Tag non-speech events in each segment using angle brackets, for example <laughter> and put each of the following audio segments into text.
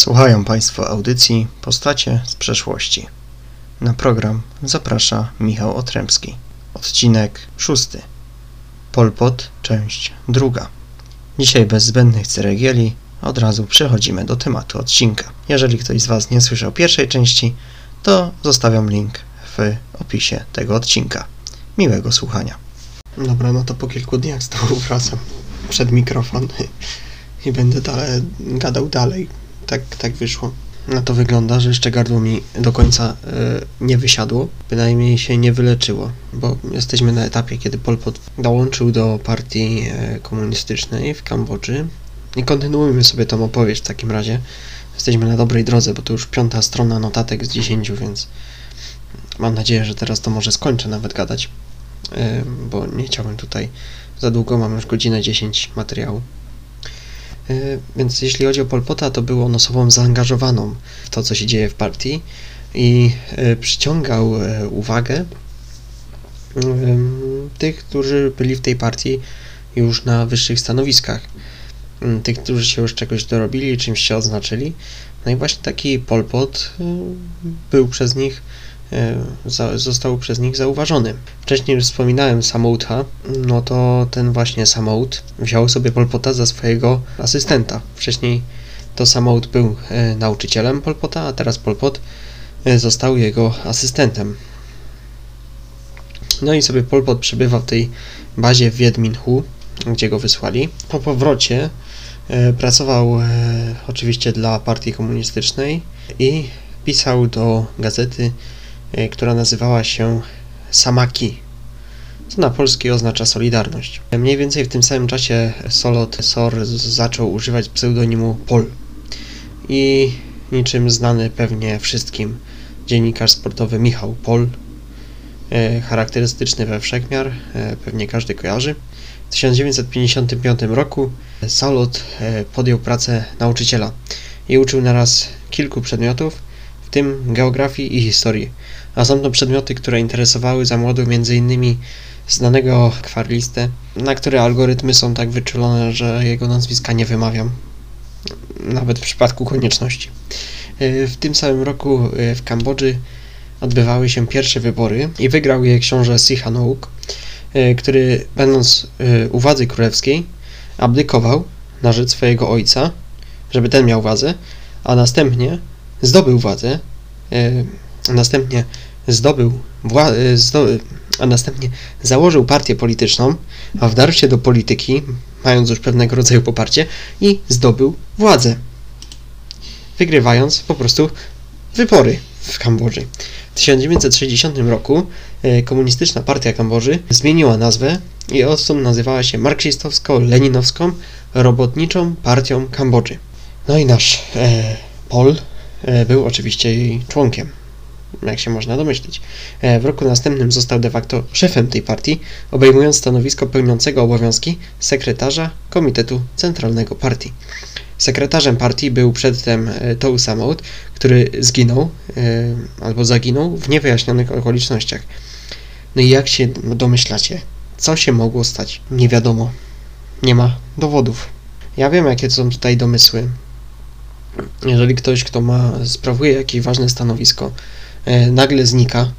Słuchają Państwo audycji Postacie z przeszłości. Na program zaprasza Michał Otrębski. Odcinek szósty. Polpot, część druga. Dzisiaj bez zbędnych ceregieli od razu przechodzimy do tematu odcinka. Jeżeli ktoś z Was nie słyszał pierwszej części, to zostawiam link w opisie tego odcinka. Miłego słuchania. Dobra, no to po kilku dniach znowu wracam przed mikrofon i będę dalej, gadał dalej. Tak, tak wyszło. No to wygląda, że jeszcze gardło mi do końca e, nie wysiadło, bynajmniej się nie wyleczyło, bo jesteśmy na etapie, kiedy Pol Pot dołączył do partii e, komunistycznej w Kambodży i kontynuujmy sobie tą opowieść w takim razie. Jesteśmy na dobrej drodze, bo to już piąta strona notatek z dziesięciu, więc mam nadzieję, że teraz to może skończę nawet gadać, e, bo nie chciałbym tutaj za długo, mam już godzinę 10 materiału. E, więc jeśli chodzi o Polpota, to był on osobą zaangażowaną w to, co się dzieje w partii i e, przyciągał e, uwagę tych, którzy byli w tej partii już na wyższych stanowiskach. Tych, którzy się już czegoś dorobili, czymś się odznaczyli. No i właśnie taki Polpot był przez nich został przez nich zauważony. Wcześniej już wspominałem Samoutha, no to ten właśnie Samout wziął sobie Polpota za swojego asystenta. Wcześniej to Samout był e, nauczycielem Polpota, a teraz Polpot e, został jego asystentem. No i sobie Polpot przebywa w tej bazie w Wiedminhu, gdzie go wysłali. Po powrocie e, pracował oczywiście dla partii komunistycznej i pisał do gazety E, która nazywała się Samaki, co na polski oznacza Solidarność. Mniej więcej w tym samym czasie Solot Sor zaczął używać pseudonimu Pol. I niczym znany pewnie wszystkim dziennikarz sportowy Michał Pol, e, charakterystyczny we wszechmiar, e, pewnie każdy kojarzy. W 1955 roku Solot podjął pracę nauczyciela i uczył naraz kilku przedmiotów, w tym geografii i historii a są to przedmioty, które interesowały za młodu m.in. znanego kwarlistę, na które algorytmy są tak wyczulone, że jego nazwiska nie wymawiam, nawet w przypadku konieczności. E, w tym samym roku e, w Kambodży odbywały się pierwsze wybory i wygrał je książę Sihanouk, e, który będąc u władzy królewskiej abdykował na rzecz swojego ojca, żeby ten miał władzę, a następnie zdobył władzę następnie zdobył, zdo- a następnie założył partię polityczną, a wdarł się do polityki, mając już pewnego rodzaju poparcie i zdobył władzę, wygrywając po prostu wybory w Kambodży. W 1960 roku e, Komunistyczna Partia Kambodży zmieniła nazwę i odtąd nazywała się Marksistowsko-Leninowską Robotniczą Partią Kambodży. No i nasz e, Pol e, był oczywiście jej członkiem jak się można domyślić. E, w roku następnym został de facto szefem tej partii, obejmując stanowisko pełniącego obowiązki sekretarza Komitetu Centralnego Partii. Sekretarzem partii był przedtem e, Tou Samout, który zginął e, albo zaginął w niewyjaśnionych okolicznościach. No i jak się domyślacie, co się mogło stać? Nie wiadomo. Nie ma dowodów. Ja wiem, jakie są tutaj domysły. Jeżeli ktoś, kto ma, sprawuje jakieś ważne stanowisko, nagle znika,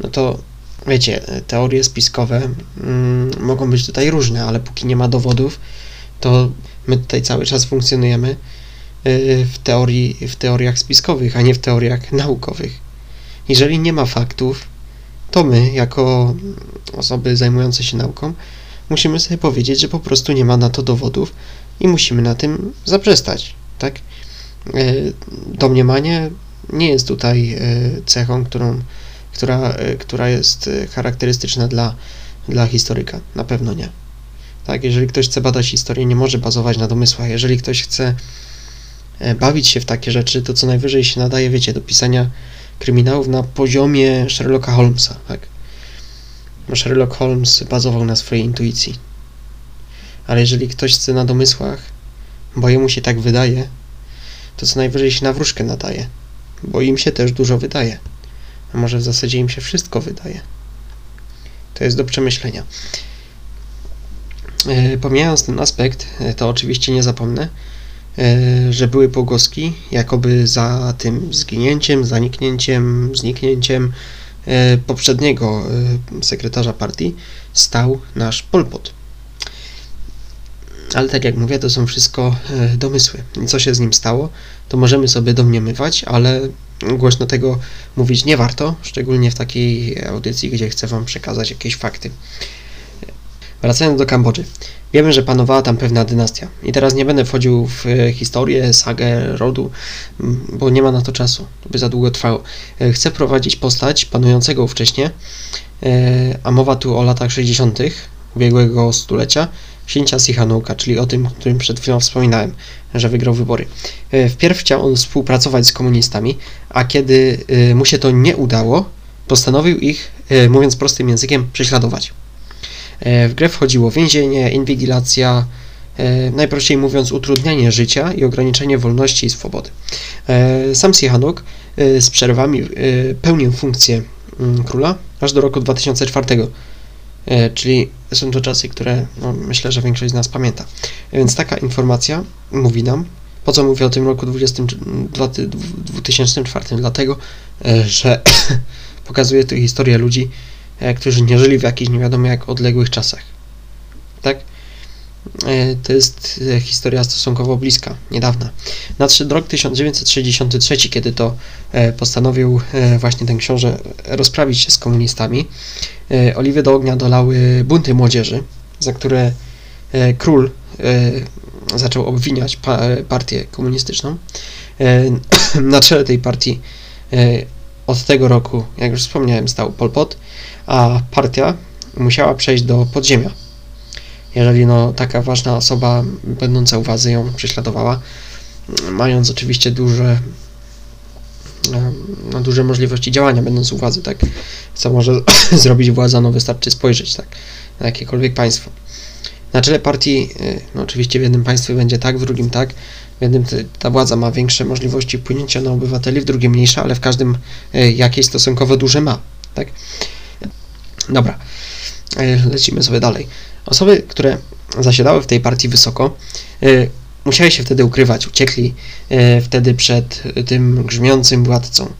no to wiecie, teorie spiskowe mm, mogą być tutaj różne, ale póki nie ma dowodów, to my tutaj cały czas funkcjonujemy e, w, teorii, w teoriach spiskowych, a nie w teoriach naukowych. Jeżeli nie ma faktów, to my, jako osoby zajmujące się nauką, musimy sobie powiedzieć, że po prostu nie ma na to dowodów i musimy na tym zaprzestać, tak? E, domniemanie nie jest tutaj e, cechą, którą, która, e, która jest e, charakterystyczna dla, dla historyka. Na pewno nie. Tak, jeżeli ktoś chce badać historię, nie może bazować na domysłach. Jeżeli ktoś chce bawić się w takie rzeczy, to co najwyżej się nadaje, wiecie, do pisania kryminałów na poziomie Sherlocka Holmesa, tak? Sherlock Holmes bazował na swojej intuicji. Ale jeżeli ktoś chce na domysłach, bo jemu się tak wydaje, to co najwyżej się na wróżkę nadaje bo im się też dużo wydaje. A może w zasadzie im się wszystko wydaje. To jest do przemyślenia. E, pomijając ten aspekt, e, to oczywiście nie zapomnę, że były pogłoski, jakoby za tym zginięciem, zaniknięciem, zniknięciem poprzedniego sekretarza partii stał nasz Pol Pot. Ale tak jak mówię, to są wszystko domysły. Co się z nim stało, to możemy sobie domniemywać, ale głośno tego mówić nie warto, szczególnie w takiej audycji, gdzie chcę Wam przekazać jakieś fakty. Wracając do Kambodży. Wiemy, że panowała tam pewna dynastia. I teraz nie będę wchodził w historię, sagę rodu, bo nie ma na to czasu. By za długo trwało. Chcę prowadzić postać panującego wcześniej, a mowa tu o latach 60. ubiegłego stulecia, księcia Sihanoka, czyli o tym, o którym przed chwilą wspominałem, że wygrał wybory. Wpierw chciał on współpracować z komunistami, a kiedy mu się to nie udało, postanowił ich, mówiąc prostym językiem, prześladować. W grę wchodziło więzienie, inwigilacja, najprościej mówiąc utrudnianie życia i ograniczenie wolności i swobody. Sam Sihanouk z przerwami pełnił funkcję króla aż do roku 2004 czyli są to czasy, które no, myślę, że większość z nas pamięta. Więc taka informacja mówi nam, po co mówię o tym roku 20, 2004, dlatego, że <coughs> pokazuje tu historię ludzi, którzy nie żyli w jakichś nie wiadomo jak odległych czasach. Tak? To jest historia stosunkowo bliska, niedawna. Nadszedł rok 1963, kiedy to postanowił właśnie ten książę rozprawić się z komunistami. Oliwy do ognia dolały bunty młodzieży, za które król zaczął obwiniać partię komunistyczną. <clears throat> Na czele tej partii od tego roku, jak już wspomniałem, stał Pol Pot, a partia musiała przejść do podziemia. Jeżeli no, taka ważna osoba będąca u władzy ją prześladowała, mając oczywiście duże, no, duże możliwości działania, będąc u władzy, tak, co może <coughs> zrobić władza, no wystarczy spojrzeć, tak, na jakiekolwiek państwo. Na czele partii, no oczywiście w jednym państwie będzie tak, w drugim tak, w jednym ta władza ma większe możliwości wpłynięcia na obywateli, w drugim mniejsze, ale w każdym jakieś stosunkowo duże ma, tak. Dobra, lecimy sobie dalej. Osoby, które zasiadały w tej partii wysoko, musiały się wtedy ukrywać, uciekli wtedy przed tym grzmiącym władcą.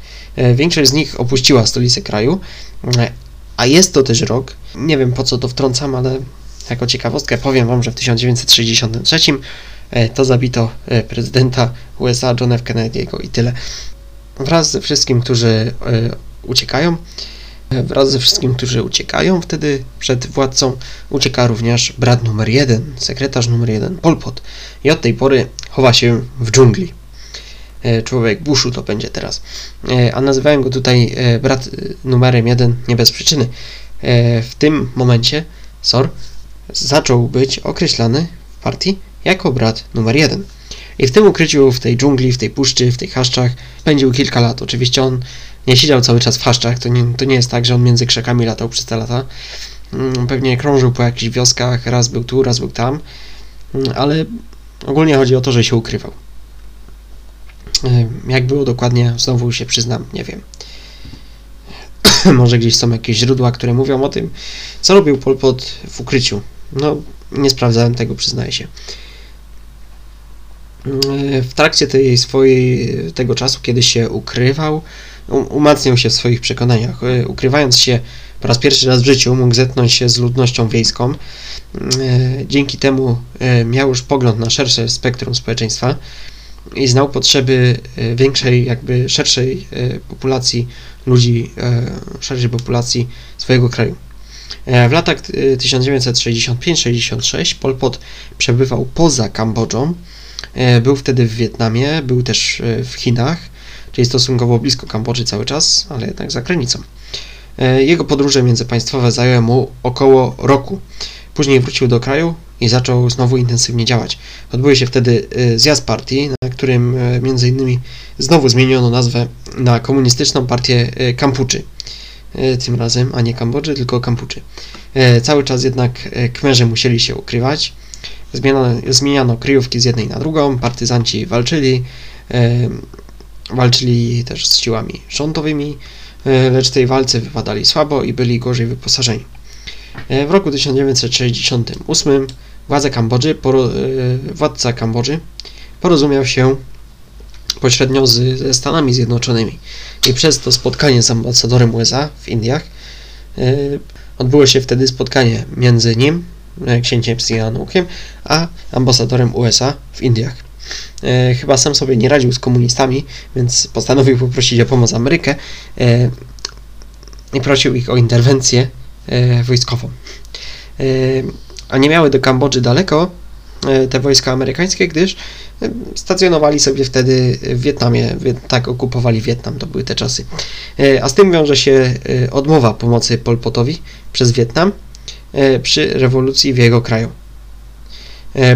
Większość z nich opuściła stolicę kraju, a jest to też rok, nie wiem po co to wtrącam, ale jako ciekawostkę powiem Wam, że w 1963 to zabito prezydenta USA Johna F. Kennedy'ego i tyle. Wraz ze wszystkim, którzy uciekają, Wraz ze wszystkim, którzy uciekają wtedy przed władcą, ucieka również brat numer jeden, sekretarz numer jeden, Pol Pot. I od tej pory chowa się w dżungli. Człowiek buszu to będzie teraz. A nazywałem go tutaj brat numerem jeden nie bez przyczyny. W tym momencie Sor zaczął być określany w partii jako brat numer jeden. I w tym ukryciu, w tej dżungli, w tej puszczy, w tych chaszczach spędził kilka lat. Oczywiście on nie siedział cały czas w chaszczach, to nie, to nie jest tak, że on między krzakami latał przez te lata. Mm, pewnie krążył po jakichś wioskach, raz był tu, raz był tam, mm, ale ogólnie chodzi o to, że się ukrywał. Jak było dokładnie, znowu się przyznam, nie wiem. <clears throat> Może gdzieś są jakieś źródła, które mówią o tym, co robił Pol Pot w ukryciu. No, nie sprawdzałem tego, przyznaję się. W trakcie tej swojej, tego czasu, kiedy się ukrywał, umacniał się w swoich przekonaniach. E, ukrywając się po raz pierwszy raz w życiu, mógł zetknąć się z ludnością wiejską. E, dzięki temu e, miał już pogląd na szersze spektrum społeczeństwa i znał potrzeby większej, jakby szerszej populacji ludzi, szerszej populacji swojego kraju. W latach 1965-66 Pol Pot przebywał poza Kambodżą, był wtedy w Wietnamie, był też w Chinach, czyli stosunkowo blisko Kambodży cały czas, ale jednak za granicą. E, jego podróże międzypaństwowe zajęły mu około roku. Później wrócił do kraju i zaczął znowu intensywnie działać. Odbył się wtedy e, zjazd partii, na którym e, między innymi znowu zmieniono nazwę na komunistyczną partię Kampuczy. Tym razem, a nie Kambodży, tylko Kampuczy. Cały czas jednak Kmerzy musieli się ukrywać. Zmieniano, zmieniano kryjówki z jednej na drugą, partyzanci walczyli, Walczyli też z siłami rządowymi, e, lecz tej walce wypadali słabo i byli gorzej wyposażeni. E, w roku 1968 władze Kambodży, e, władca Kambodży porozumiał się pośrednio z, ze Stanami Zjednoczonymi. I przez to spotkanie z ambasadorem USA w Indiach odbyło się wtedy spotkanie między nim, księciem Sihanoukiem, a ambasadorem USA w Indiach. Yy, chyba sam sobie nie radził z komunistami, więc postanowił poprosić o pomoc Amerykę yy, i prosił ich o interwencję wojskową. A nie miały do Kambodży daleko, E, te wojska amerykańskie, gdyż e, stacjonowali sobie wtedy w Wietnamie, tak okupowali Wietnam, to były te czasy. E, a z tym wiąże się odmowa pomocy Pol Potowi przez Wietnam przy rewolucji w jego kraju.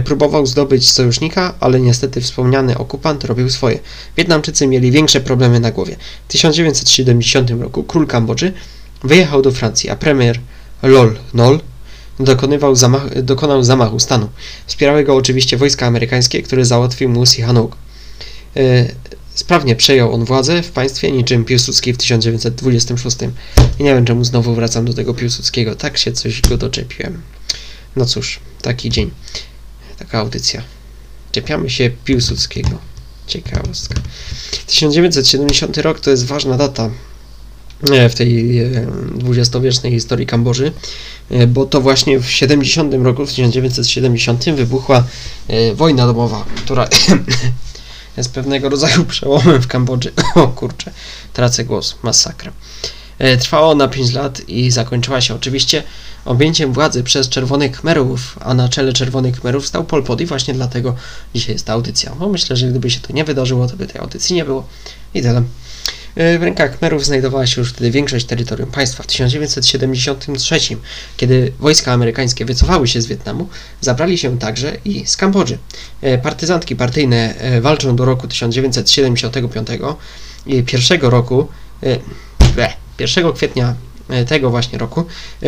Próbował zdobyć sojusznika, ale niestety wspomniany okupant robił swoje. Wietnamczycy mieli większe problemy na głowie. W 1970 roku król Kambodży wyjechał do Francji, a premier Lol Nol dokonywał zamach, dokonał zamachu stanu. Wspierały go oczywiście wojska amerykańskie, które załatwił mu Sihanouk. E, sprawnie przejął on władzę w państwie niczym Piłsudski w 1926. I nie wiem czemu znowu wracam do tego Piłsudskiego. Tak się coś go doczepiłem. No cóż, taki dzień. Taka audycja. Czepiamy się Piłsudskiego. Ciekawostka. 1970 rok to jest ważna data e, w tej dwudziestowiecznej historii Kambodży. E, bo to właśnie w 70 roku, w 1970 wybuchła e, wojna domowa, która <coughs> jest pewnego rodzaju przełomem w Kambodży. <coughs> O kurczę, tracę głos, masakra. E, trwała ona 5 lat i zakończyła się oczywiście objęciem władzy przez Czerwonych Khmerów, a na czele Czerwonych Khmerów stał Pol Pot i właśnie dlatego dzisiaj jest ta audycja. Bo myślę, że gdyby się to nie wydarzyło, to by tej audycji nie było. I tyle. E, w rękach Khmerów znajdowała się już wtedy większość terytorium państwa. W 1973, kiedy wojska amerykańskie wycofały się z Wietnamu, zabrali się także i z Kambodży. E, partyzantki partyjne walczą do roku 1975 i pierwszego roku, 1 kwietnia tego właśnie roku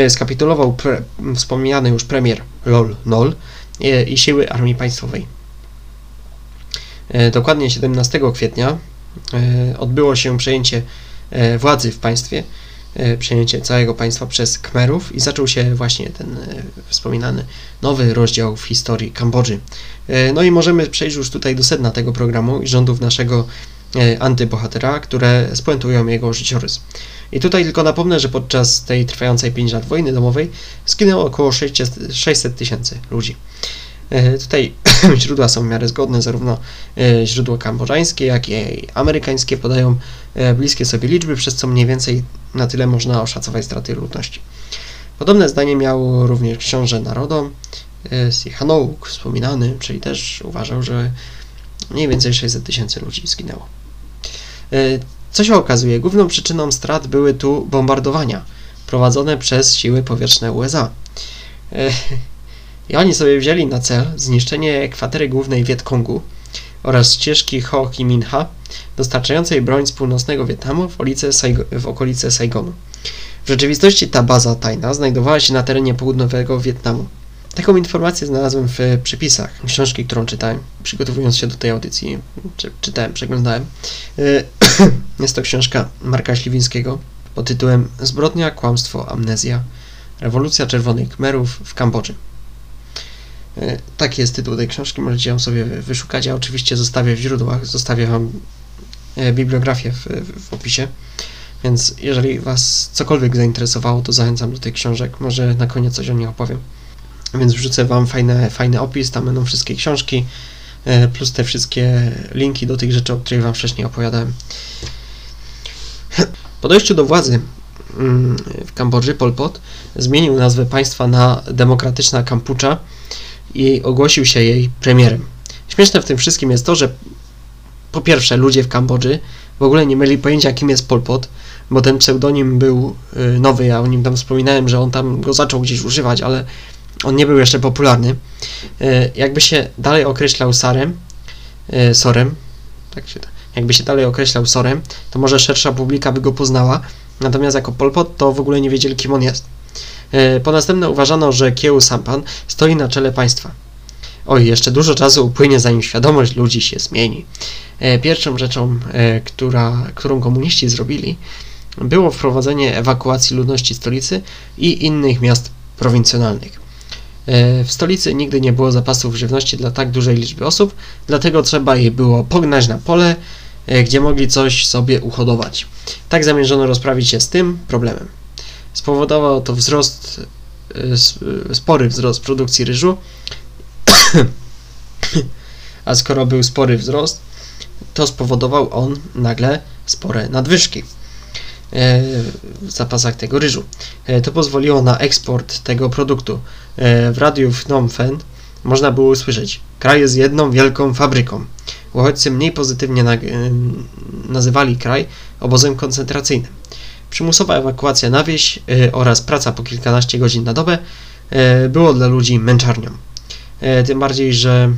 skapitulował pre, wspomniany już premier Lol Nol i siły Armii Państwowej. Dokładnie 17 kwietnia E, odbyło się przejęcie e, władzy w państwie, e, przejęcie całego państwa przez Khmerów i zaczął się właśnie ten wspominany nowy rozdział w historii Kambodży. No i możemy przejść już tutaj do sedna tego programu i rządów naszego antybohatera, które spuentują jego życiorys. I tutaj tylko napomnę, że podczas tej trwającej 5 lat wojny domowej zginęło około 600 tysięcy ludzi. E, tutaj <coughs> źródła są w miarę zgodne, zarówno e, źródła kambodżańskie, jak i amerykańskie podają e, bliskie sobie liczby, przez co mniej więcej na tyle można oszacować straty ludności. Podobne zdanie miał również książę narodom Sihanouk wspominany, czyli też uważał, że mniej więcej 600 tysięcy ludzi zginęło. Co się okazuje, główną przyczyną strat były tu bombardowania prowadzone przez siły powietrzne USA. I oni sobie wzięli na cel zniszczenie kwatery głównej Wietkongu oraz ścieżki Ho Chi Minh Ha, dostarczającej broń z północnego Wietnamu w w okolice Saigonu. W rzeczywistości ta baza tajna znajdowała się na terenie południowego Wietnamu. Taką informację znalazłem w przypisach książki, którą czytałem, przygotowując się do tej audycji. Czy, czytałem, przeglądałem. Y, <clears throat> jest to książka Marka Śliwińskiego pod tytułem Zbrodnia, kłamstwo, amnezja. Rewolucja Czerwonych Khmerów w Kambodży. E, taki jest tytuł tej książki, możecie ją sobie wyszukać. Ja oczywiście zostawię w źródłach, zostawię Wam e, bibliografię w, w opisie. Więc jeżeli Was cokolwiek zainteresowało, to zachęcam do tych książek. Może na koniec coś o nich opowiem. Więc wrzucę Wam fajne, fajny opis, tam będą wszystkie książki, e, plus te wszystkie linki do tych rzeczy, o których Wam wcześniej opowiadałem. Po dojściu do władzy mm, w Kambodży Pol Pot zmienił nazwę państwa na Demokratyczna Kampucza i ogłosił się jej premierem. Śmieszne w tym wszystkim jest to, że po pierwsze ludzie w Kambodży w ogóle nie mieli pojęcia kim jest Pol Pot, bo ten pseudonim był y, nowy, ja o nim tam wspominałem, że on tam go zaczął gdzieś używać, ale on nie był jeszcze popularny. Y, jakby się dalej określał Sarem, y, Sorem, tak się, jakby się dalej określał Sorem, to może szersza publika by go poznała, natomiast jako Pol Pot to w ogóle nie wiedzieli kim on jest. E, po następne uważano, że Kieł Sampan stoi na czele państwa. Oj, jeszcze dużo czasu upłynie, zanim świadomość ludzi się zmieni. E, pierwszą rzeczą, e, która, którą komuniści zrobili, było wprowadzenie ewakuacji ludności stolicy i innych miast prowincjonalnych. E, w stolicy nigdy nie było zapasów żywności dla tak dużej liczby osób, dlatego trzeba je było pognać na pole, e, gdzie mogli coś sobie uhodować. Tak zamierzono rozprawić się z tym problemem. Spowodowało to wzrost, e, spory wzrost produkcji ryżu, <coughs> a skoro był spory wzrost, to spowodował on nagle spore nadwyżki w zapasach tego ryżu. To pozwoliło na eksport tego produktu. W radiu Phnom można było usłyszeć kraj jest jedną wielką fabryką. Uchodźcy mniej pozytywnie nazywali kraj obozem koncentracyjnym. Przymusowa ewakuacja na wieś oraz praca po kilkanaście godzin na dobę było dla ludzi męczarnią. Tym bardziej, że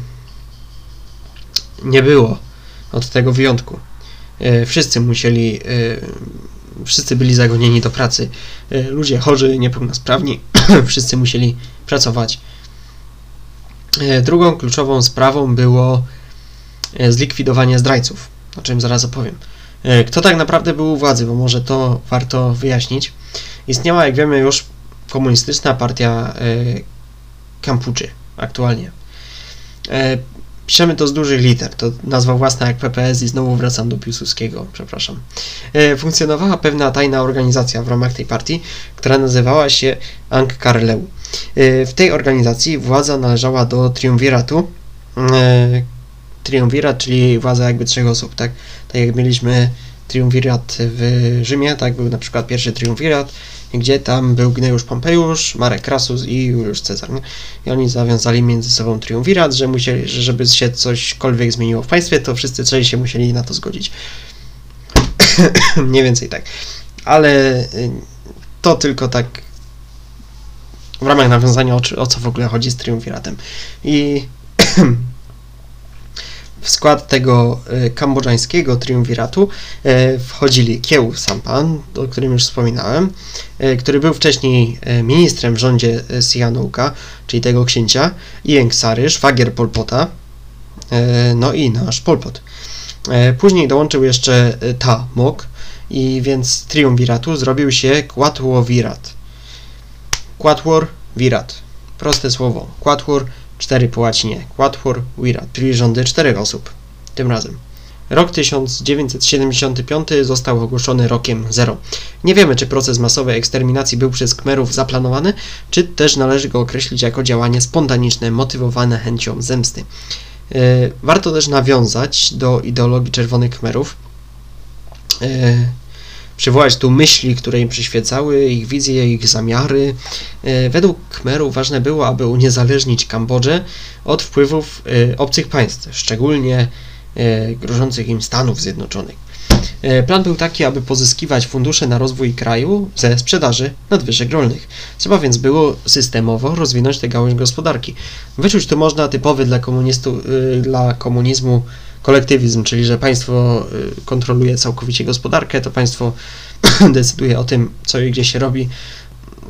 nie było od tego wyjątku. Wszyscy musieli wszyscy byli zagonieni do pracy. E, ludzie chorzy, niepełnosprawni, <laughs> wszyscy musieli pracować. E, drugą kluczową sprawą było e, zlikwidowanie zdrajców, o czym zaraz opowiem. Kto tak naprawdę był u władzy, bo może to warto wyjaśnić. Istniała, jak wiemy, już komunistyczna partia Kampuczy aktualnie. Piszemy to z dużych liter, to nazwa własna jak PPS i znowu wracam do Piłsudskiego, przepraszam. E, funkcjonowała pewna tajna organizacja w ramach tej partii, która nazywała się Ang Karleu. E, w tej organizacji władza należała do triumviratu. E, triumvirat, czyli władza jakby trzech osób, tak? Tak jak mieliśmy triumvirat w Rzymie, tak był na przykład pierwszy triumvirat, gdzie tam był Gneusz Pompejusz, Marek Krasus i Juliusz Cezar. Nie? I oni zawiązali między sobą triumvirat, że musieli, że żeby się cośkolwiek zmieniło w państwie, to wszyscy trzej się musieli na to zgodzić. <coughs> Mniej więcej tak. Ale y, to tylko tak w ramach nawiązania o, o co w ogóle chodzi z triumviratem. I <coughs> w skład tego e, kambodżańskiego triumviratu e, wchodzili Kieł Sampan, o którym już wspominałem, e, który był wcześniej ministrem w rządzie Sihanouk'a, czyli tego księcia, Ieng Sary, szwagier Polpota, no i nasz Polpot. Później dołączył jeszcze Ta Mok i więc triumviratu zrobił się. Quatuor Virat. Proste słowo. Quatuor 4 po łacinie, Quatuor Virat, czyli rządy czterech osób, tym razem. Rok 1975 został ogłoszony rokiem zero. Nie wiemy, czy proces masowej eksterminacji był przez Kmerów zaplanowany, czy też należy go określić jako działanie spontaniczne, motywowane chęcią zemsty. E, warto też nawiązać do ideologii Czerwonych Kmerów. E, przywołać tu myśli, które im przyświecały, ich wizje, ich zamiary. E, według Khmerów ważne było, aby uniezależnić Kambodżę od wpływów e, obcych państw, szczególnie e, grożących im Stanów Zjednoczonych. Plan był taki, aby pozyskiwać fundusze na rozwój kraju ze sprzedaży nadwyżek rolnych. Trzeba więc było systemowo rozwinąć tę gałąź gospodarki. Wyczuć tu można typowy dla, komunistu, dla komunizmu kolektywizm, czyli że państwo y, kontroluje całkowicie gospodarkę, to państwo <clears throat> decyduje o tym, co i gdzie się robi.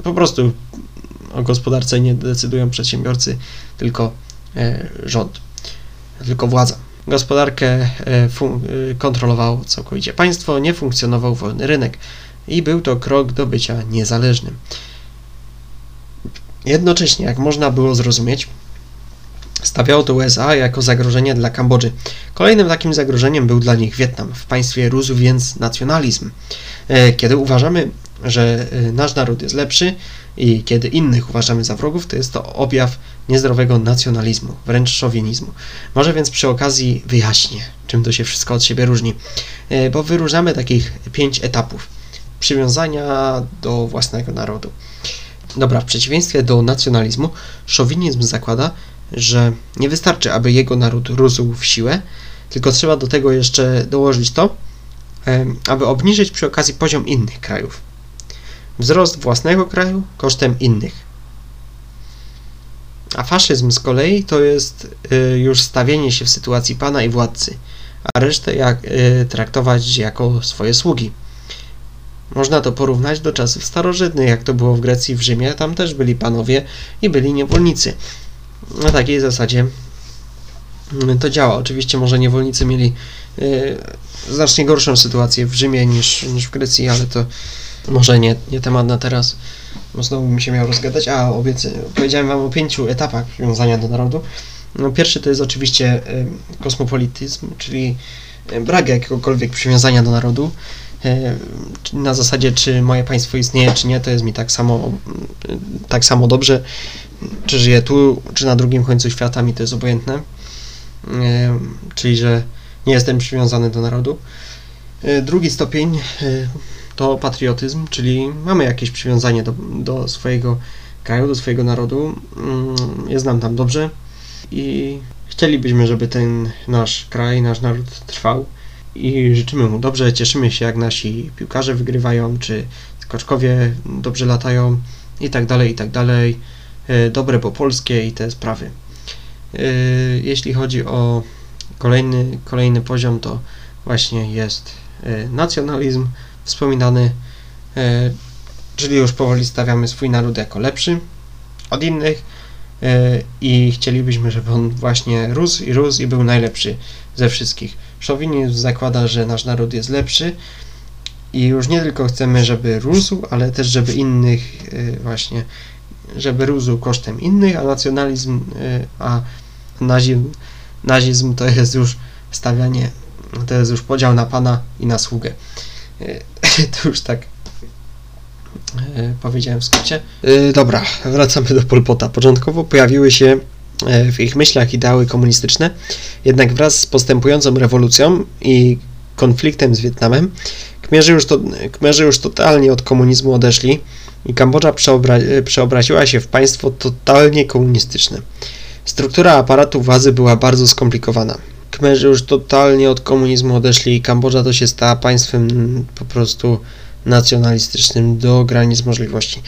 Po prostu o gospodarce nie decydują przedsiębiorcy, tylko e, rząd, tylko władza. Gospodarkę e, y, kontrolowało całkowicie państwo, nie funkcjonował wolny rynek i był to krok do bycia niezależnym. Jednocześnie, jak można było zrozumieć, Stawiało to USA jako zagrożenie dla Kambodży. Kolejnym takim zagrożeniem był dla nich Wietnam. W państwie rósł więc nacjonalizm. E, kiedy uważamy, że e, nasz naród jest lepszy i kiedy innych uważamy za wrogów, to jest to objaw niezdrowego nacjonalizmu, wręcz szowinizmu. Może więc przy okazji wyjaśnię, czym to się wszystko od siebie różni, e, bo wyróżniamy takich pięć etapów przywiązania do własnego narodu. Dobra, w przeciwieństwie do nacjonalizmu, szowinizm zakłada, że nie wystarczy, aby jego naród rósł w siłę, tylko trzeba do tego jeszcze dołożyć to, aby obniżyć przy okazji poziom innych krajów. Wzrost własnego kraju kosztem innych. A faszyzm z kolei to jest y, już stawienie się w sytuacji pana i władcy, a resztę jak, y, traktować jako swoje sługi. Można to porównać do czasów starożytnych, jak to było w Grecji w Rzymie, tam też byli panowie i byli niewolnicy na takiej zasadzie mm, to działa. Oczywiście może niewolnicy mieli y, znacznie gorszą sytuację w Rzymie niż, niż w Grecji, ale to Może nie, nie temat na teraz, bo znowu mi się miał rozgadać. A, obiecy, powiedziałem Wam o pięciu etapach przywiązania do narodu. No, pierwszy to jest oczywiście y, kosmopolityzm, czyli y, brak jakiegokolwiek przywiązania do narodu. Na zasadzie, czy moje państwo istnieje, czy nie, to jest mi tak samo, tak samo dobrze. Czy żyję tu, czy na drugim końcu świata, mi to jest obojętne. Y, czyli, że nie jestem przywiązany do narodu. Y, drugi stopień y, to patriotyzm, czyli mamy jakieś przywiązanie do, do swojego kraju, do swojego narodu. Mm, jest nam tam dobrze i chcielibyśmy, żeby ten nasz kraj, nasz naród trwał i życzymy mu dobrze. Cieszymy się, jak nasi piłkarze wygrywają, czy skoczkowie dobrze latają i tak dalej, i tak dalej. Y, dobre po polskie i te sprawy. Jeśli chodzi o kolejny, kolejny poziom, to właśnie jest nacjonalizm wspominany, e, czyli już powoli stawiamy swój naród jako lepszy od innych e, i chcielibyśmy, żeby on właśnie rósł i rósł i był najlepszy ze wszystkich. Szowinizm zakłada, że nasz naród jest lepszy i już nie tylko chcemy, żeby rósł, ale też, żeby innych e, właśnie, żeby rósł kosztem innych, a nacjonalizm, a nazizm, nazizm to jest już stawianie, to jest już podział na pana i na sługę. <laughs> to już tak e, powiedziałem w skrócie. E, dobra, wracamy do Polpota. Początkowo pojawiły się e, w ich myślach ideały komunistyczne, jednak wraz z postępującą rewolucją i konfliktem z Wietnamem, Kmerzy już, to, Kmerzy już totalnie od komunizmu odeszli i Kambodża przeobra przeobraziła się w państwo totalnie komunistyczne. Struktura aparatu władzy była bardzo skomplikowana. Kmerzy już totalnie od komunizmu odeszli i Kambodża to się stała państwem po prostu nacjonalistycznym do granic możliwości.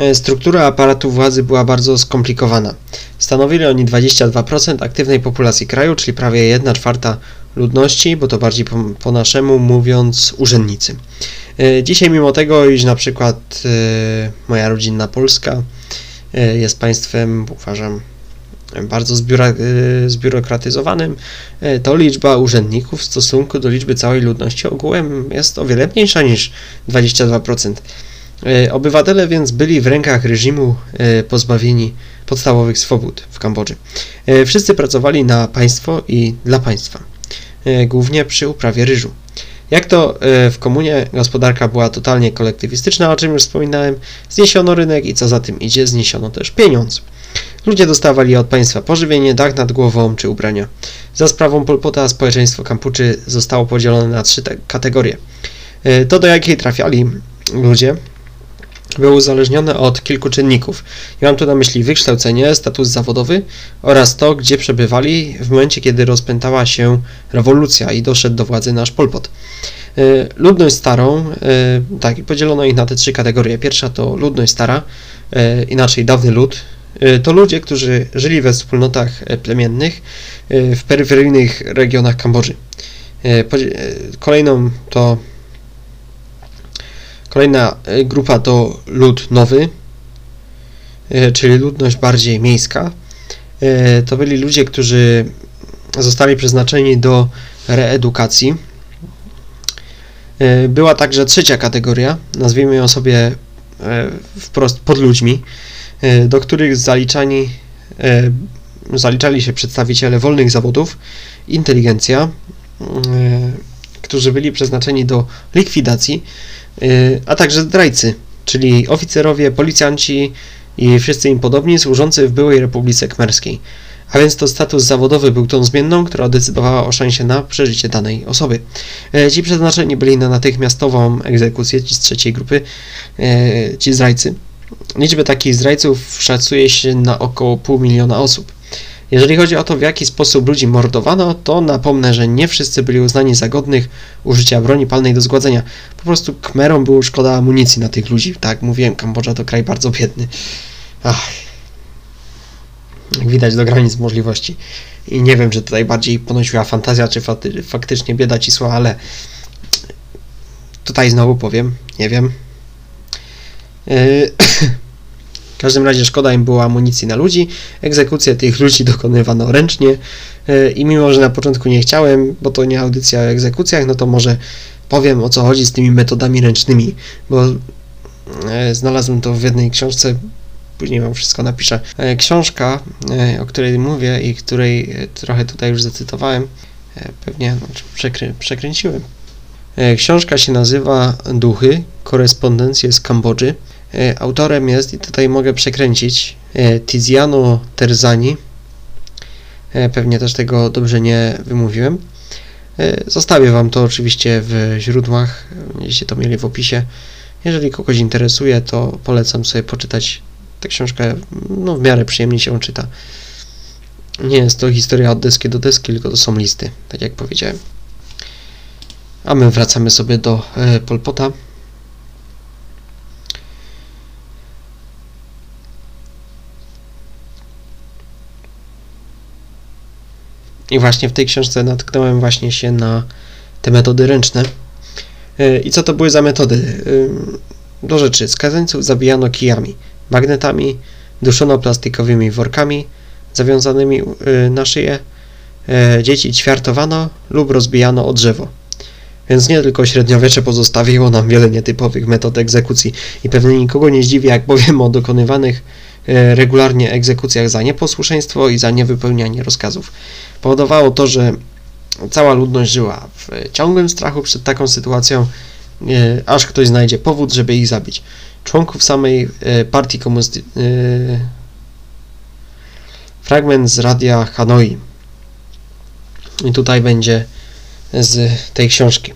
E, struktura aparatu władzy była bardzo skomplikowana. Stanowili oni 22% aktywnej populacji kraju, czyli prawie 1 czwarta ludności, bo to bardziej po, po naszemu mówiąc urzędnicy. E, dzisiaj mimo tego, iż na przykład e, moja rodzinna Polska jest państwem, uważam, bardzo zbiurokratyzowanym, to liczba urzędników w stosunku do liczby całej ludności ogółem jest o wiele mniejsza niż 22%. Y, obywatele więc byli w rękach reżimu pozbawieni podstawowych swobód w Kambodży. Wszyscy pracowali na państwo i dla państwa, głównie przy uprawie ryżu. Jak to w komunie gospodarka była totalnie kolektywistyczna, o czym już wspominałem, zniesiono rynek i co za tym idzie, zniesiono też pieniądz. Ludzie dostawali od państwa pożywienie, dach nad głową czy ubrania. Za sprawą Polpota społeczeństwo Kampuczy zostało podzielone na trzy kategorie. E, to, do jakiej trafiali ludzie, było uzależnione od kilku czynników. Mam tu na myśli wykształcenie, status zawodowy oraz to, gdzie przebywali w momencie, kiedy rozpętała się rewolucja i doszedł do władzy nasz Polpot. E, ludność starą, e, tak, podzielono ich na te trzy kategorie. Pierwsza to ludność stara, inaczej dawny lud, Y, to ludzie, którzy żyli we wspólnotach e, plemiennych y, w peryferyjnych regionach Kambodży. Y, kolejną to kolejna grupa to lud nowy, czyli ludność bardziej miejska. To byli ludzie, którzy zostali przeznaczeni do reedukacji. Była także trzecia kategoria, nazwijmy ją sobie wprost pod ludźmi, E, do których zaliczani, e, zaliczali się przedstawiciele wolnych zawodów, inteligencja, e, którzy byli przeznaczeni do likwidacji, a także zdrajcy, czyli oficerowie, policjanci i wszyscy im podobni służący w byłej Republice Kmerskiej. A więc to status zawodowy był tą zmienną, która decydowała o szansie na przeżycie danej osoby. Ci przeznaczeni byli na natychmiastową egzekucję, ci z trzeciej grupy, ci zdrajcy. Liczbę takich zdrajców szacuje się na około pół miliona osób. Jeżeli chodzi o to, w jaki sposób ludzi mordowano, to napomnę, że nie wszyscy byli uznani za godnych użycia broni palnej do zgładzenia. Po prostu Kmerom było szkoda amunicji na tych ludzi. Tak, mówiłem, Kambodża to kraj bardzo biedny. Ach. Jak widać do granic możliwości. I nie wiem, czy tutaj bardziej ponosiła fantazja, czy faktycznie bieda cisła, ale tutaj znowu powiem, nie wiem. Yy, <clears throat> W każdym razie szkoda im było amunicji na ludzi. Egzekucję tych ludzi dokonywano ręcznie e, i mimo, że na początku nie chciałem, bo to nie audycja o egzekucjach, no to może powiem o co chodzi z tymi metodami ręcznymi, bo e, znalazłem to w jednej książce, później wam wszystko napiszę. E, książka, o której mówię i której trochę tutaj już zacytowałem, pewnie znaczy przekrę przekręciłem. Książka się nazywa Duchy, korespondencje z Kambodży. E, autorem jest, i tutaj mogę przekręcić, e, Tiziano Terzani. E, pewnie też tego dobrze nie wymówiłem. Zostawię Wam to oczywiście w źródłach, będziecie to mieli w opisie. Jeżeli kogoś interesuje, to polecam sobie poczytać tę książkę, no w miarę przyjemnie się czyta. Nie jest to historia od deski do deski, tylko to są listy, tak jak powiedziałem. A my wracamy sobie do Polpota. I właśnie w tej książce natknąłem właśnie się na te metody ręczne. E, I co to były za metody? E, do rzeczy, skazańców zabijano kijami, magnetami, duszono plastikowymi workami zawiązanymi e, na szyję, dzieci ćwiartowano lub rozbijano o drzewo. Więc nie tylko średniowiecze pozostawiło nam wiele nietypowych metod egzekucji i pewnie nikogo nie zdziwi, jak powiem o dokonywanych regularnie egzekucjach za nieposłuszeństwo i za niewypełnianie rozkazów. Powodowało to, że cała ludność żyła w ciągłym strachu przed taką sytuacją, aż ktoś znajdzie powód, żeby ich zabić. Członków samej e, partii komunistycznej. E, fragment z radia Hanoi. I tutaj będzie z tej książki,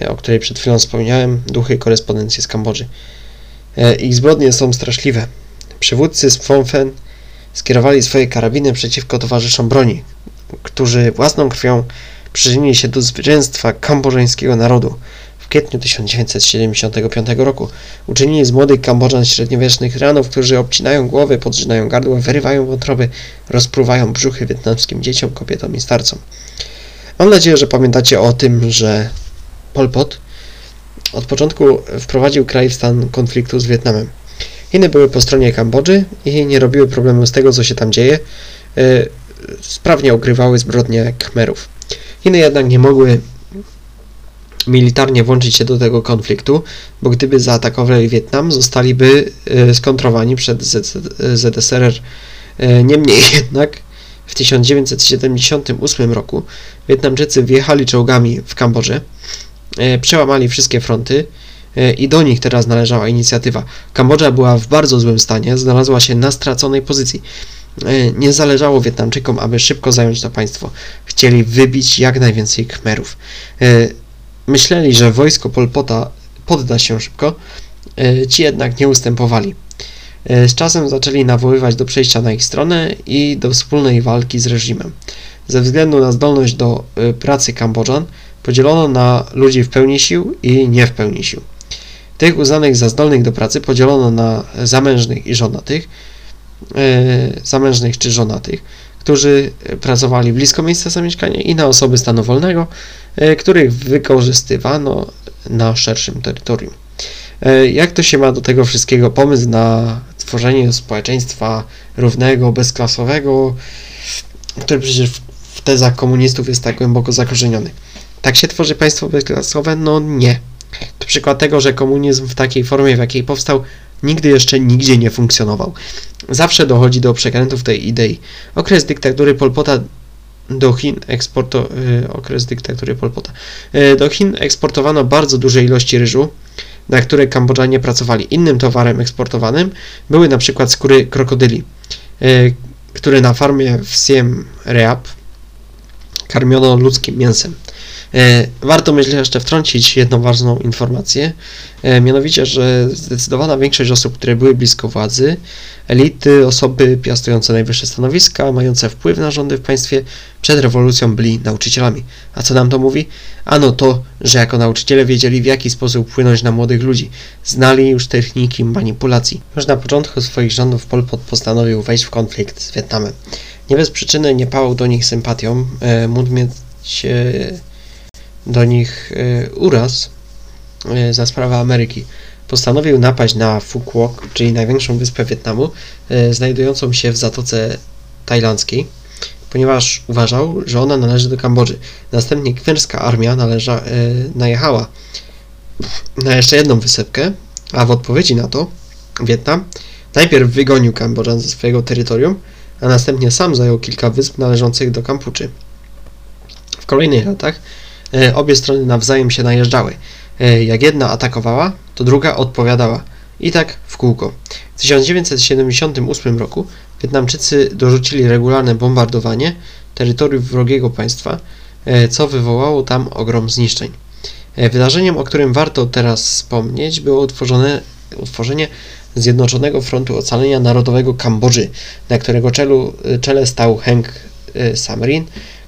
e, o której przed chwilą wspomniałem, Duchy korespondencji z Kambodży. Ich zbrodnie są straszliwe. Przywódcy z Phnom Penh skierowali swoje karabiny przeciwko towarzyszom broni, którzy własną krwią przyczynili się do zwycięstwa kambodżańskiego narodu. W kwietniu 1975 roku uczynili z młodych Kambodżan średniowiecznych ranów, którzy obcinają głowy, podrzynają gardła, wyrywają wątroby, rozpruwają brzuchy wietnamskim dzieciom, kobietom i starcom. Mam nadzieję, że pamiętacie o tym, że Pol Pot od początku wprowadził kraj w stan konfliktu z Wietnamem. Chiny były po stronie Kambodży i nie robiły problemu z tego, co się tam dzieje. Y, sprawnie ukrywały zbrodnie Khmerów. Chiny jednak nie mogły militarnie włączyć się do tego konfliktu, bo gdyby zaatakowali Wietnam, zostaliby y, skontrowani przed ZSRR. Y, niemniej <laughs> jednak w 1978 roku Wietnamczycy wjechali czołgami w Kambodżę, przełamali wszystkie fronty, E, i do nich teraz należała inicjatywa. Kambodża była w bardzo złym stanie, znalazła się na straconej pozycji. E, nie zależało Wietnamczykom, aby szybko zająć to państwo. Chcieli wybić jak najwięcej Khmerów. E, myśleli, że wojsko Polpota podda się szybko, ci jednak nie ustępowali. Z czasem zaczęli nawoływać do przejścia na ich stronę i do wspólnej walki z reżimem. Ze względu na zdolność do pracy Kambodżan podzielono na ludzi w pełni sił i nie w pełni sił. Tych uznanych za zdolnych do pracy podzielono na zamężnych i żonatych, e, zamężnych czy żonatych, którzy pracowali blisko miejsca zamieszkania i na osoby stanu wolnego, e, których wykorzystywano na szerszym terytorium. E, jak to się ma do tego wszystkiego? Pomysł na tworzenie społeczeństwa równego, bezklasowego, który przecież w tezach komunistów jest tak głęboko zakorzeniony. Tak się tworzy państwo bezklasowe? No nie. Przykład tego, że komunizm w takiej formie, w jakiej powstał, nigdy jeszcze nigdzie nie funkcjonował. Zawsze dochodzi do przekrętów tej idei. Okres dyktatury Polpota do Chin eksporto, y, okres dyktatury Polpota. Y, do Chin eksportowano bardzo duże ilości ryżu, na które Kambodżanie pracowali. Innym towarem eksportowanym były na przykład skóry krokodyli, y, które na farmie w Siem Reap karmiono ludzkim mięsem. E, warto myślę jeszcze wtrącić jedną ważną informację, e, mianowicie, że zdecydowana większość osób, które były blisko władzy, elity, osoby piastujące najwyższe stanowiska, mające wpływ na rządy w państwie, przed rewolucją byli nauczycielami. A co nam to mówi? Ano to, że jako nauczyciele wiedzieli w jaki sposób wpłynąć na młodych ludzi, znali już techniki manipulacji. Już na początku swoich rządów Pol Pot postanowił wejść w konflikt z Wietnamem. Nie bez przyczyny nie pałał do nich sympatią, e, mógł mieć do nich e, uraz, e, za sprawę Ameryki postanowił napaść na Phuoc, czyli największą wyspę Wietnamu, e, znajdującą się w Zatoce Tajlandzkiej, ponieważ uważał, że ona należy do Kambodży. Następnie khmerska armia należa, e, najechała na jeszcze jedną wysepkę, a w odpowiedzi na to Wietnam najpierw wygonił Kambodżan ze swojego terytorium, a następnie sam zajął kilka wysp należących do Kampuczy. W kolejnych latach e, obie strony nawzajem się najeżdżały. E, jak jedna atakowała, to druga odpowiadała. I tak w kółko. W 1978 roku Wietnamczycy dorzucili regularne bombardowanie terytoriów wrogiego państwa, e, co wywołało tam ogrom zniszczeń. Wydarzeniem, o którym warto teraz wspomnieć, było utworzone, utworzenie Zjednoczonego Frontu Ocalenia Narodowego Kambodży, na którego czelu, czele stał Heng e, Samrin,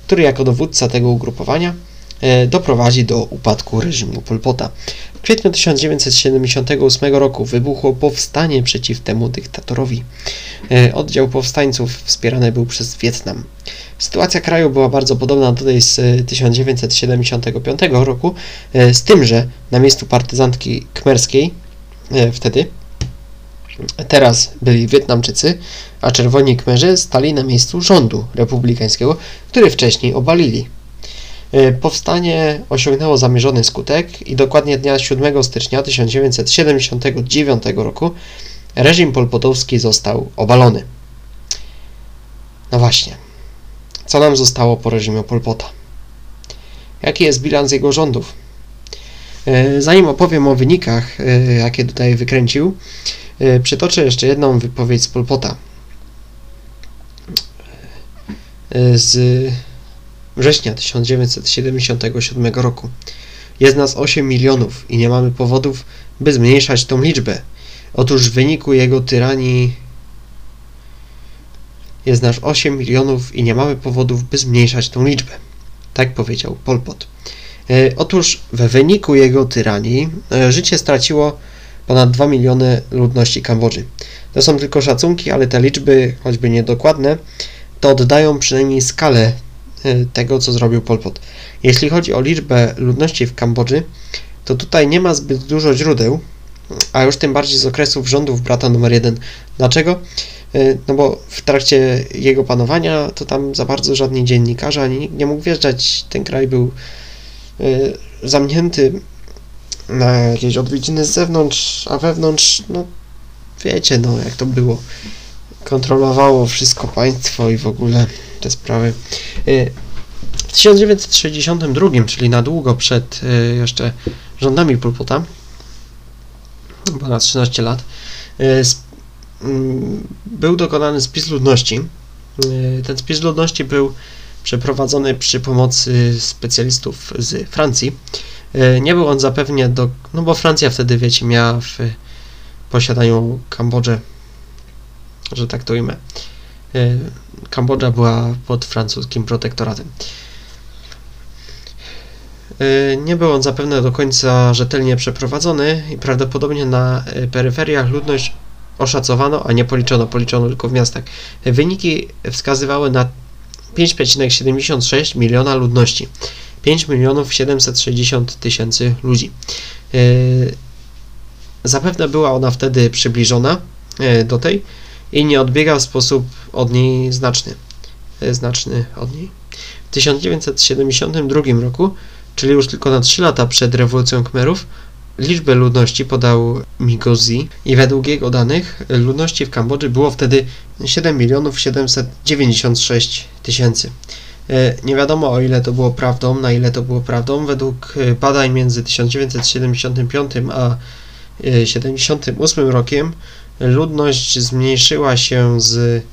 który jako dowódca tego ugrupowania e, doprowadzi do upadku reżimu Pol Pota. W kwietniu 1978 roku wybuchło powstanie przeciw temu dyktatorowi. Oddział powstańców wspierany był przez Wietnam. Sytuacja kraju była bardzo podobna do tej z e, 1975 roku, z tym, że na miejscu partyzantki kmerskiej wtedy teraz byli Wietnamczycy, a czerwoni kmerzy stali na miejscu rządu republikańskiego, który wcześniej obalili. E, Powstanie osiągnęło zamierzony skutek i dokładnie dnia 7 stycznia 1979 roku reżim polpotowski został obalony. No właśnie, co nam zostało po reżimie Polpota? Jaki jest bilans jego rządów? E, Zanim opowiem o wynikach, e, jakie tutaj wykręcił, przytoczę jeszcze jedną wypowiedź z Polpota. E, Z września 1977 roku. Jest nas 8 milionów i nie mamy powodów, by zmniejszać tą liczbę. Otóż w wyniku jego tyranii jest nas 8 milionów i nie mamy powodów, by zmniejszać tą liczbę. Tak powiedział Pol Pot. E, Otóż we wyniku jego tyranii e, życie straciło ponad 2 miliony ludności Kambodży. To są tylko szacunki, ale te liczby, choćby niedokładne, to oddają przynajmniej skalę e, tego, co zrobił Pol Pot. Jeśli chodzi o liczbę ludności w Kambodży, to tutaj nie ma zbyt dużo źródeł, a już tym bardziej z okresów rządów brata numer jeden. Dlaczego? E, No bo w trakcie jego panowania to tam za bardzo żadni dziennikarze ani nikt nie mógł wjeżdżać. Ten kraj był e, zamknięty na jakieś odwiedziny z zewnątrz, a wewnątrz, no wiecie, no jak to było. Kontrolowało wszystko państwo i w ogóle te sprawy. E, W 1962, czyli na długo przed e, jeszcze rządami Pol Pota, ponad 13 lat, sp- mm, był dokonany spis ludności. Ten spis ludności był przeprowadzony przy pomocy specjalistów z Francji. E, Nie był on zapewnie do. No bo Francja wtedy, wiecie, miała w posiadaniu Kambodżę, że tak to ujmę. E, Kambodża była pod francuskim protektoratem. E, Nie był on zapewne do końca rzetelnie przeprowadzony i prawdopodobnie na peryferiach ludność oszacowano, a nie policzono, policzono tylko w miastach. Wyniki wskazywały na 5,76 miliona ludności. 5 milionów 760 tysięcy ludzi. E, Zapewne była ona wtedy przybliżona e, do tej i nie odbiega w sposób od niej znaczny. E, Znaczny od niej. W 1972 roku, czyli już tylko na 3 lata przed rewolucją Khmerów, liczbę ludności podał Migozi i według jego danych ludności w Kambodży było wtedy 7 milionów 796 tysięcy. E, Nie wiadomo o ile to było prawdą, na ile to było prawdą. Według e, badań między 1975 a e, 78 rokiem ludność zmniejszyła się z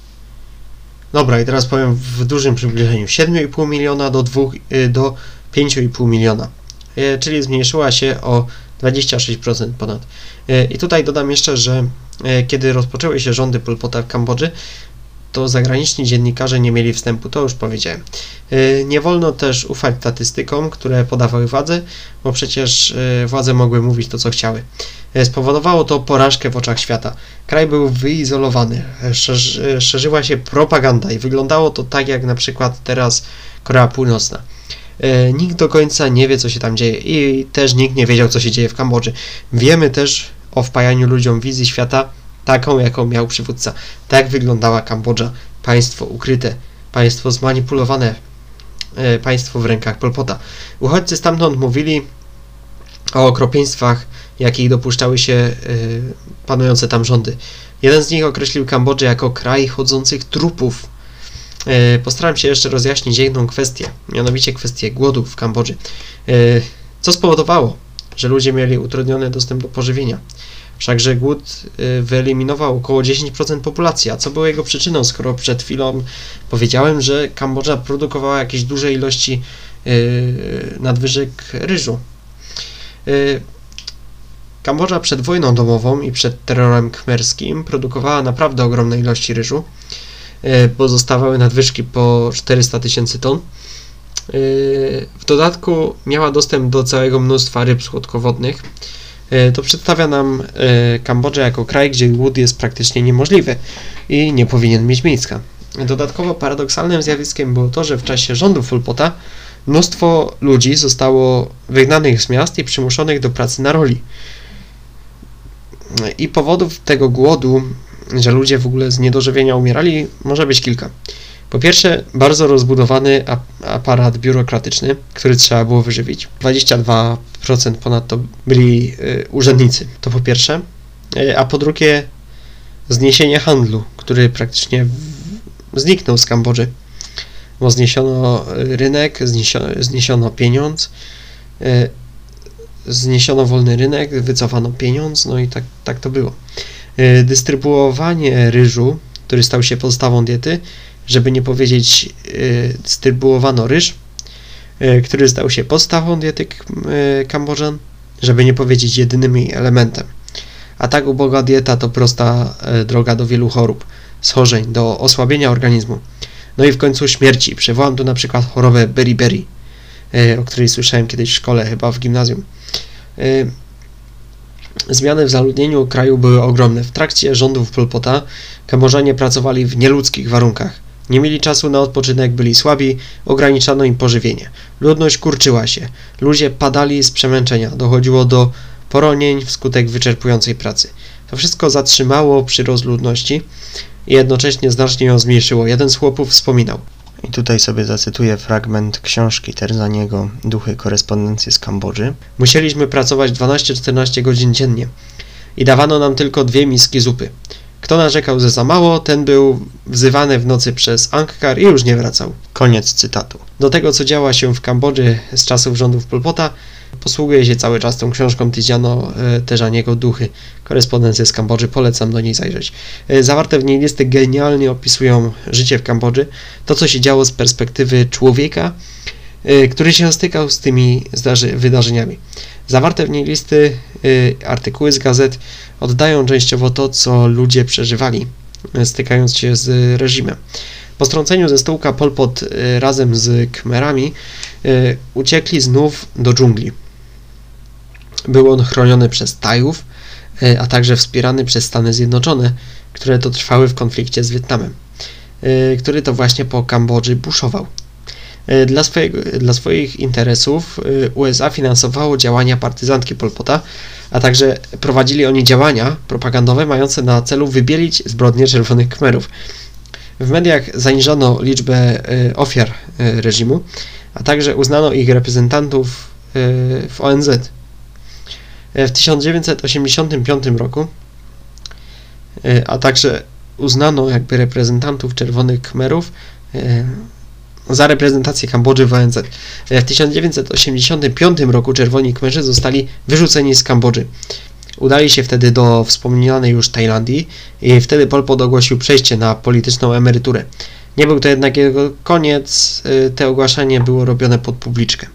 Dobra, i teraz powiem w dużym przybliżeniu. 7,5 miliona do, 2, y, do 5,5 miliona. Czyli zmniejszyła się o 26% ponad. I tutaj dodam jeszcze, że kiedy rozpoczęły się rządy Pol Pota w Kambodży, to zagraniczni dziennikarze nie mieli wstępu, to już powiedziałem. Y, Nie wolno też ufać statystykom, które podawały władze, bo przecież y, władze mogły mówić to, co chciały. Y, Spowodowało to porażkę w oczach świata. Kraj był wyizolowany, szerzy, szerzyła się propaganda i wyglądało to tak jak na przykład teraz Korea Północna. Nikt do końca nie wie, co się tam dzieje i też nikt nie wiedział, co się dzieje w Kambodży. Wiemy też o wpajaniu ludziom wizji świata taką, jaką miał przywódca. Tak wyglądała Kambodża. Państwo ukryte, państwo zmanipulowane, e, państwo w rękach Polpota. Uchodźcy stamtąd mówili o okropieństwach, jakich dopuszczały się e, panujące tam rządy. Jeden z nich określił Kambodżę jako kraj chodzących trupów. E, postaram się jeszcze rozjaśnić jedną kwestię, mianowicie kwestię głodu w Kambodży. Co spowodowało, że ludzie mieli utrudniony dostęp do pożywienia? Wszakże głód y, wyeliminował około 10% populacji. A co było jego przyczyną, skoro przed chwilą powiedziałem, że Kambodża produkowała jakieś duże ilości y, nadwyżek ryżu? Y, Kambodża przed wojną domową i przed terrorem khmerskim produkowała naprawdę ogromne ilości ryżu. Pozostawały nadwyżki po 400 tysięcy ton. W dodatku miała dostęp do całego mnóstwa ryb słodkowodnych to przedstawia nam e, Kambodżę jako kraj, gdzie głód jest praktycznie niemożliwy i nie powinien mieć miejsca. Dodatkowo paradoksalnym zjawiskiem było to, że w czasie rządów Fulpota mnóstwo ludzi zostało wygnanych z miast i przymuszonych do pracy na roli. I powodów tego głodu, że ludzie w ogóle z niedożywienia umierali, może być kilka. Po pierwsze, bardzo rozbudowany aparat biurokratyczny, który trzeba było wyżywić. 22% ponadto byli y, urzędnicy. To po pierwsze. Y, a po drugie, zniesienie handlu, który praktycznie zniknął z Kambodży. Bo zniesiono rynek, zniesiono, zniesiono pieniądz, y, zniesiono wolny rynek, wycofano pieniądz, no i tak, tak to było. Dystrybuowanie ryżu, który stał się podstawą diety, żeby nie powiedzieć y, ryż, y, który stał się podstawą diety y, Kambodżan, żeby nie powiedzieć jedynym jej elementem. A tak uboga dieta to prosta droga do wielu chorób, schorzeń, do osłabienia organizmu. No i w końcu śmierci. Przywołam tu na przykład chorobę beriberi, o której słyszałem kiedyś w szkole, chyba w gimnazjum. Zmiany w zaludnieniu kraju były ogromne. W trakcie rządów Pol Kambodżanie pracowali w nieludzkich warunkach. Nie mieli czasu na odpoczynek, byli słabi, ograniczano im pożywienie. Ludność kurczyła się, ludzie padali z przemęczenia, dochodziło do poronień wskutek wyczerpującej pracy. To wszystko zatrzymało przyrost ludności i jednocześnie znacznie ją zmniejszyło. Jeden z chłopów wspominał. I tutaj sobie zacytuję fragment książki Terzaniego Duchy korespondencji z Kambodży. Musieliśmy pracować 12-14 godzin dziennie i dawano nam tylko dwie miski zupy. Kto narzekał, że za mało, ten był wzywany w nocy przez Angkar i już nie wracał. Koniec cytatu. Do tego, co działa się w Kambodży z czasów rządów Polpota, posługuje się cały czas tą książką Tiziano e, Teżaniego Duchy, korespondencję z Kambodży, polecam do niej zajrzeć. E, zawarte w niej listy genialnie opisują życie w Kambodży, to co się działo z perspektywy człowieka, e, który się stykał z tymi wydarzeniami. Zawarte w niej listy, artykuły z gazet oddają częściowo to, co ludzie przeżywali, stykając się z reżimem. Po strąceniu ze stołka Pol Pot y, razem z Khmerami y, uciekli znów do dżungli. Był on chroniony przez Tajów, a także wspierany przez Stany Zjednoczone, które to trwały w konflikcie z Wietnamem, który to właśnie po Kambodży buszował. Dla, swojego, dla swoich interesów USA finansowało działania partyzantki Polpota, a także prowadzili oni działania propagandowe mające na celu wybielić zbrodnie czerwonych Khmerów. W mediach zaniżono liczbę y, ofiar y, reżimu, a także uznano ich reprezentantów y, w ONZ. W 1985 roku, a także uznano jakby reprezentantów czerwonych Khmerów za reprezentację Kambodży w ONZ. W 1985 roku czerwoni Khmerzy zostali wyrzuceni z Kambodży. Udali się wtedy do wspomnianej już Tajlandii i wtedy Pol Pot ogłosił przejście na polityczną emeryturę. Nie był to jednak jego koniec, y, te ogłaszanie było robione pod publiczkę.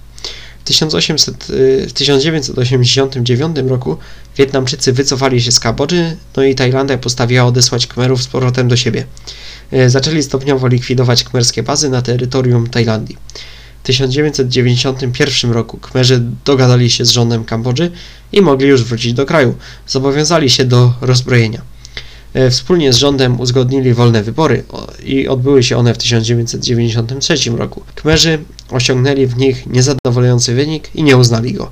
W, 1800, y, w 1989 roku Wietnamczycy wycofali się z Kambodży, no i Tajlandia postawiła odesłać Khmerów z powrotem do siebie. Y, zaczęli stopniowo likwidować kmerskie bazy na terytorium Tajlandii. W 1991 roku Kmerzy dogadali się z rządem Kambodży i mogli już wrócić do kraju. Zobowiązali się do rozbrojenia. E, wspólnie z rządem uzgodnili wolne wybory i odbyły się one w 1993 roku. Kmerzy osiągnęli w nich niezadowalający wynik i nie uznali go.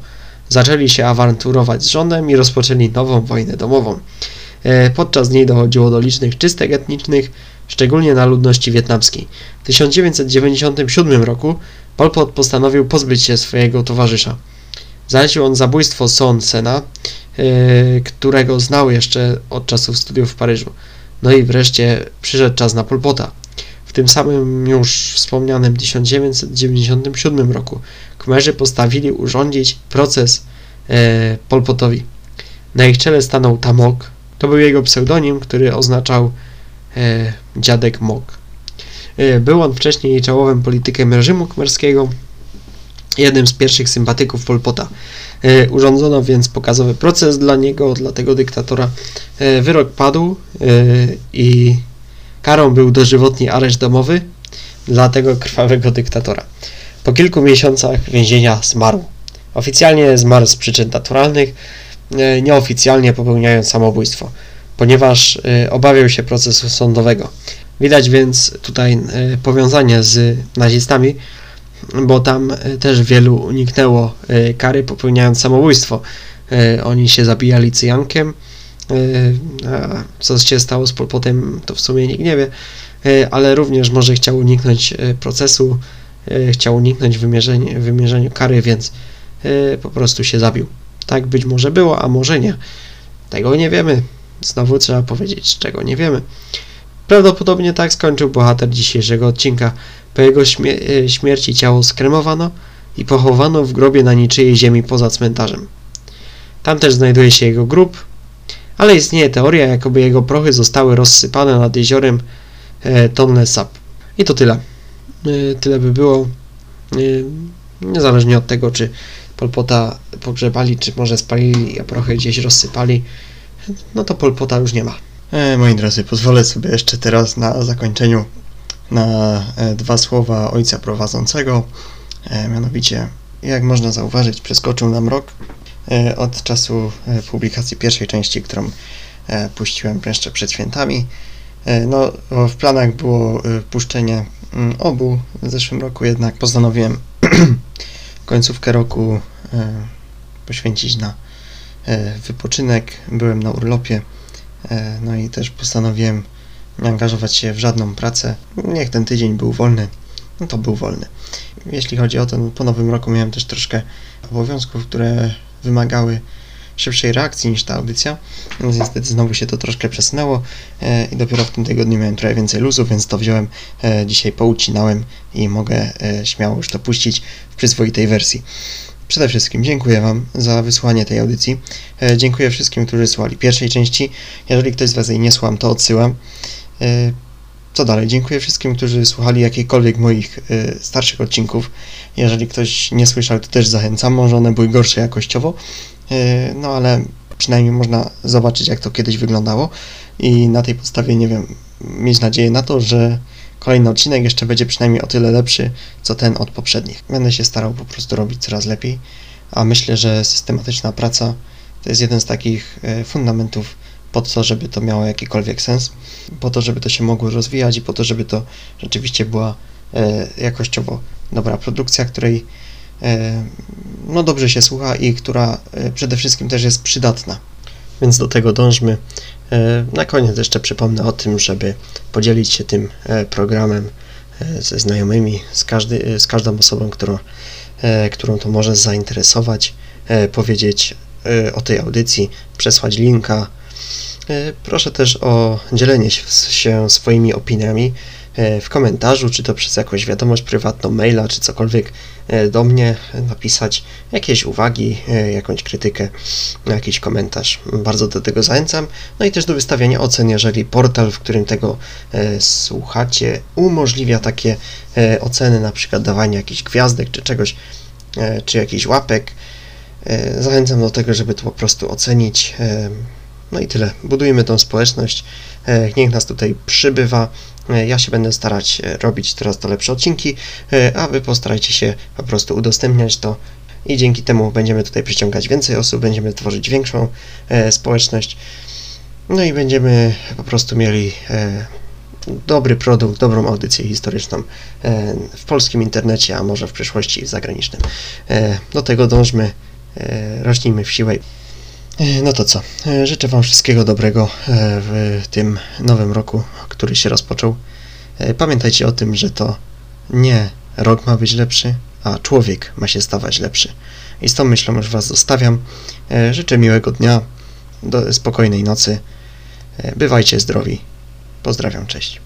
Zaczęli się awanturować z rządem i rozpoczęli nową wojnę domową. E, podczas niej dochodziło do licznych czystek etnicznych, szczególnie na ludności wietnamskiej. W 1997 roku Pol Pot postanowił pozbyć się swojego towarzysza. Zalecił on zabójstwo Son Sena, yy, którego znał jeszcze od czasów studiów w Paryżu. No i wreszcie przyszedł czas na Pol Pota. W tym samym już wspomnianym 1997 roku Khmerzy postawili urządzić proces yy, Pol Potowi. Na ich czele stanął Tamok. To był jego pseudonim, który oznaczał e, dziadek Mok. E, był on wcześniej czołowym politykiem reżimu khmerskiego, jednym z pierwszych sympatyków Polpota. E, urządzono więc pokazowy proces dla niego, dla tego dyktatora. E, wyrok padł e, i karą był dożywotni areszt domowy dla tego krwawego dyktatora. Po kilku miesiącach więzienia zmarł. Oficjalnie zmarł z przyczyn naturalnych, e, nieoficjalnie popełniając samobójstwo ponieważ y, obawiał się procesu sądowego. Widać więc tutaj y, powiązanie z nazistami, bo tam y, też wielu uniknęło kary popełniając samobójstwo. Oni się zabijali cyjankiem, a co się stało z Polpotem, to w sumie nikt nie wie, ale również może chciał uniknąć procesu, chciał uniknąć wymierzenia, wymierzenia kary, więc po prostu się zabił. Tak być może było, a może nie. Tego nie wiemy. Znowu trzeba powiedzieć, czego nie wiemy. Prawdopodobnie tak skończył bohater dzisiejszego odcinka. Po jego e, śmierci ciało skremowano i pochowano w grobie na niczyjej ziemi poza cmentarzem. Tam też znajduje się jego grób, ale istnieje teoria, jakoby jego prochy zostały rozsypane nad jeziorem e, Tonle Sap. I to tyle. E, tyle by było. E, niezależnie od tego, czy Polpota pogrzebali, czy może spalili, a prochy gdzieś rozsypali no to Polpota już nie ma. E, moi drodzy, pozwolę sobie jeszcze teraz na zakończeniu na e, dwa słowa ojca prowadzącego. E, mianowicie, jak można zauważyć, przeskoczył nam rok e, od czasu e, publikacji pierwszej części, którą e, puściłem jeszcze przed świętami. No, w planach było puszczenie mm, obu w zeszłym roku, jednak postanowiłem <clears throat> końcówkę roku poświęcić na E, wypoczynek, byłem na urlopie, e, no i też postanowiłem nie angażować się w żadną pracę. Niech ten tydzień był wolny, no to był wolny. Jeśli chodzi o to, no po nowym roku miałem też troszkę obowiązków, które wymagały szybszej reakcji niż ta audycja, więc niestety znowu się to troszkę przesunęło e, i dopiero w tym tygodniu miałem trochę więcej luzu, więc to wziąłem, dzisiaj poucinałem i mogę śmiało już to puścić w przyzwoitej wersji. Przede wszystkim dziękuję Wam za wysłanie tej audycji. E, dziękuję wszystkim, którzy słuchali pierwszej części. Jeżeli ktoś z Was jej nie słucham, to odsyłam. E, co dalej? Dziękuję wszystkim, którzy słuchali jakiejkolwiek moich e, starszych odcinków. Jeżeli ktoś nie słyszał, to też zachęcam. Może one były gorsze jakościowo, no ale przynajmniej można zobaczyć, jak to kiedyś wyglądało i na tej podstawie, nie wiem, mieć nadzieję na to, że Kolejny odcinek jeszcze będzie przynajmniej o tyle lepszy, co ten od poprzednich. Będę się starał po prostu robić coraz lepiej, a myślę, że systematyczna praca to jest jeden z takich e, fundamentów po to, żeby to miało jakikolwiek sens, po to, żeby to się mogło rozwijać i po to, żeby to rzeczywiście była e, jakościowo dobra produkcja, której e, no dobrze się słucha i która przede wszystkim też jest przydatna. Więc do tego dążmy. E, na koniec jeszcze przypomnę o tym, żeby podzielić się tym e, programem e, ze znajomymi, z, każdy, z każdą osobą, która, którą to może zainteresować, powiedzieć o tej audycji, przesłać linka. Proszę też o dzielenie się swoimi opiniami w komentarzu, czy to przez jakąś wiadomość prywatną, maila, czy cokolwiek e, do mnie napisać jakieś uwagi, e, jakąś krytykę, jakiś komentarz. Bardzo do tego zachęcam. No i też do wystawiania ocen, jeżeli portal, w którym tego słuchacie, umożliwia takie oceny, na przykład dawanie jakichś gwiazdek, czy czegoś, czy jakichś łapek. Zachęcam do tego, żeby to po prostu ocenić. No i tyle. Budujmy tą społeczność. Niech nas tutaj przybywa. E, ja się będę starać e, robić coraz to lepsze odcinki, e, a Wy postarajcie się po prostu udostępniać to i dzięki temu będziemy tutaj przyciągać więcej osób, będziemy tworzyć większą społeczność, no i będziemy po prostu mieli dobry produkt, dobrą audycję historyczną e, w polskim internecie, a może w przyszłości zagranicznym. E, Do tego dążmy, e, rośnijmy w siłę. E, No to co? E, Życzę Wam wszystkiego dobrego e, w tym nowym roku, który się rozpoczął. Pamiętajcie o tym, że to nie rok ma być lepszy, a człowiek ma się stawać lepszy. I z tą myślą już Was zostawiam. Życzę miłego dnia, do spokojnej nocy. Bywajcie zdrowi. Pozdrawiam, cześć.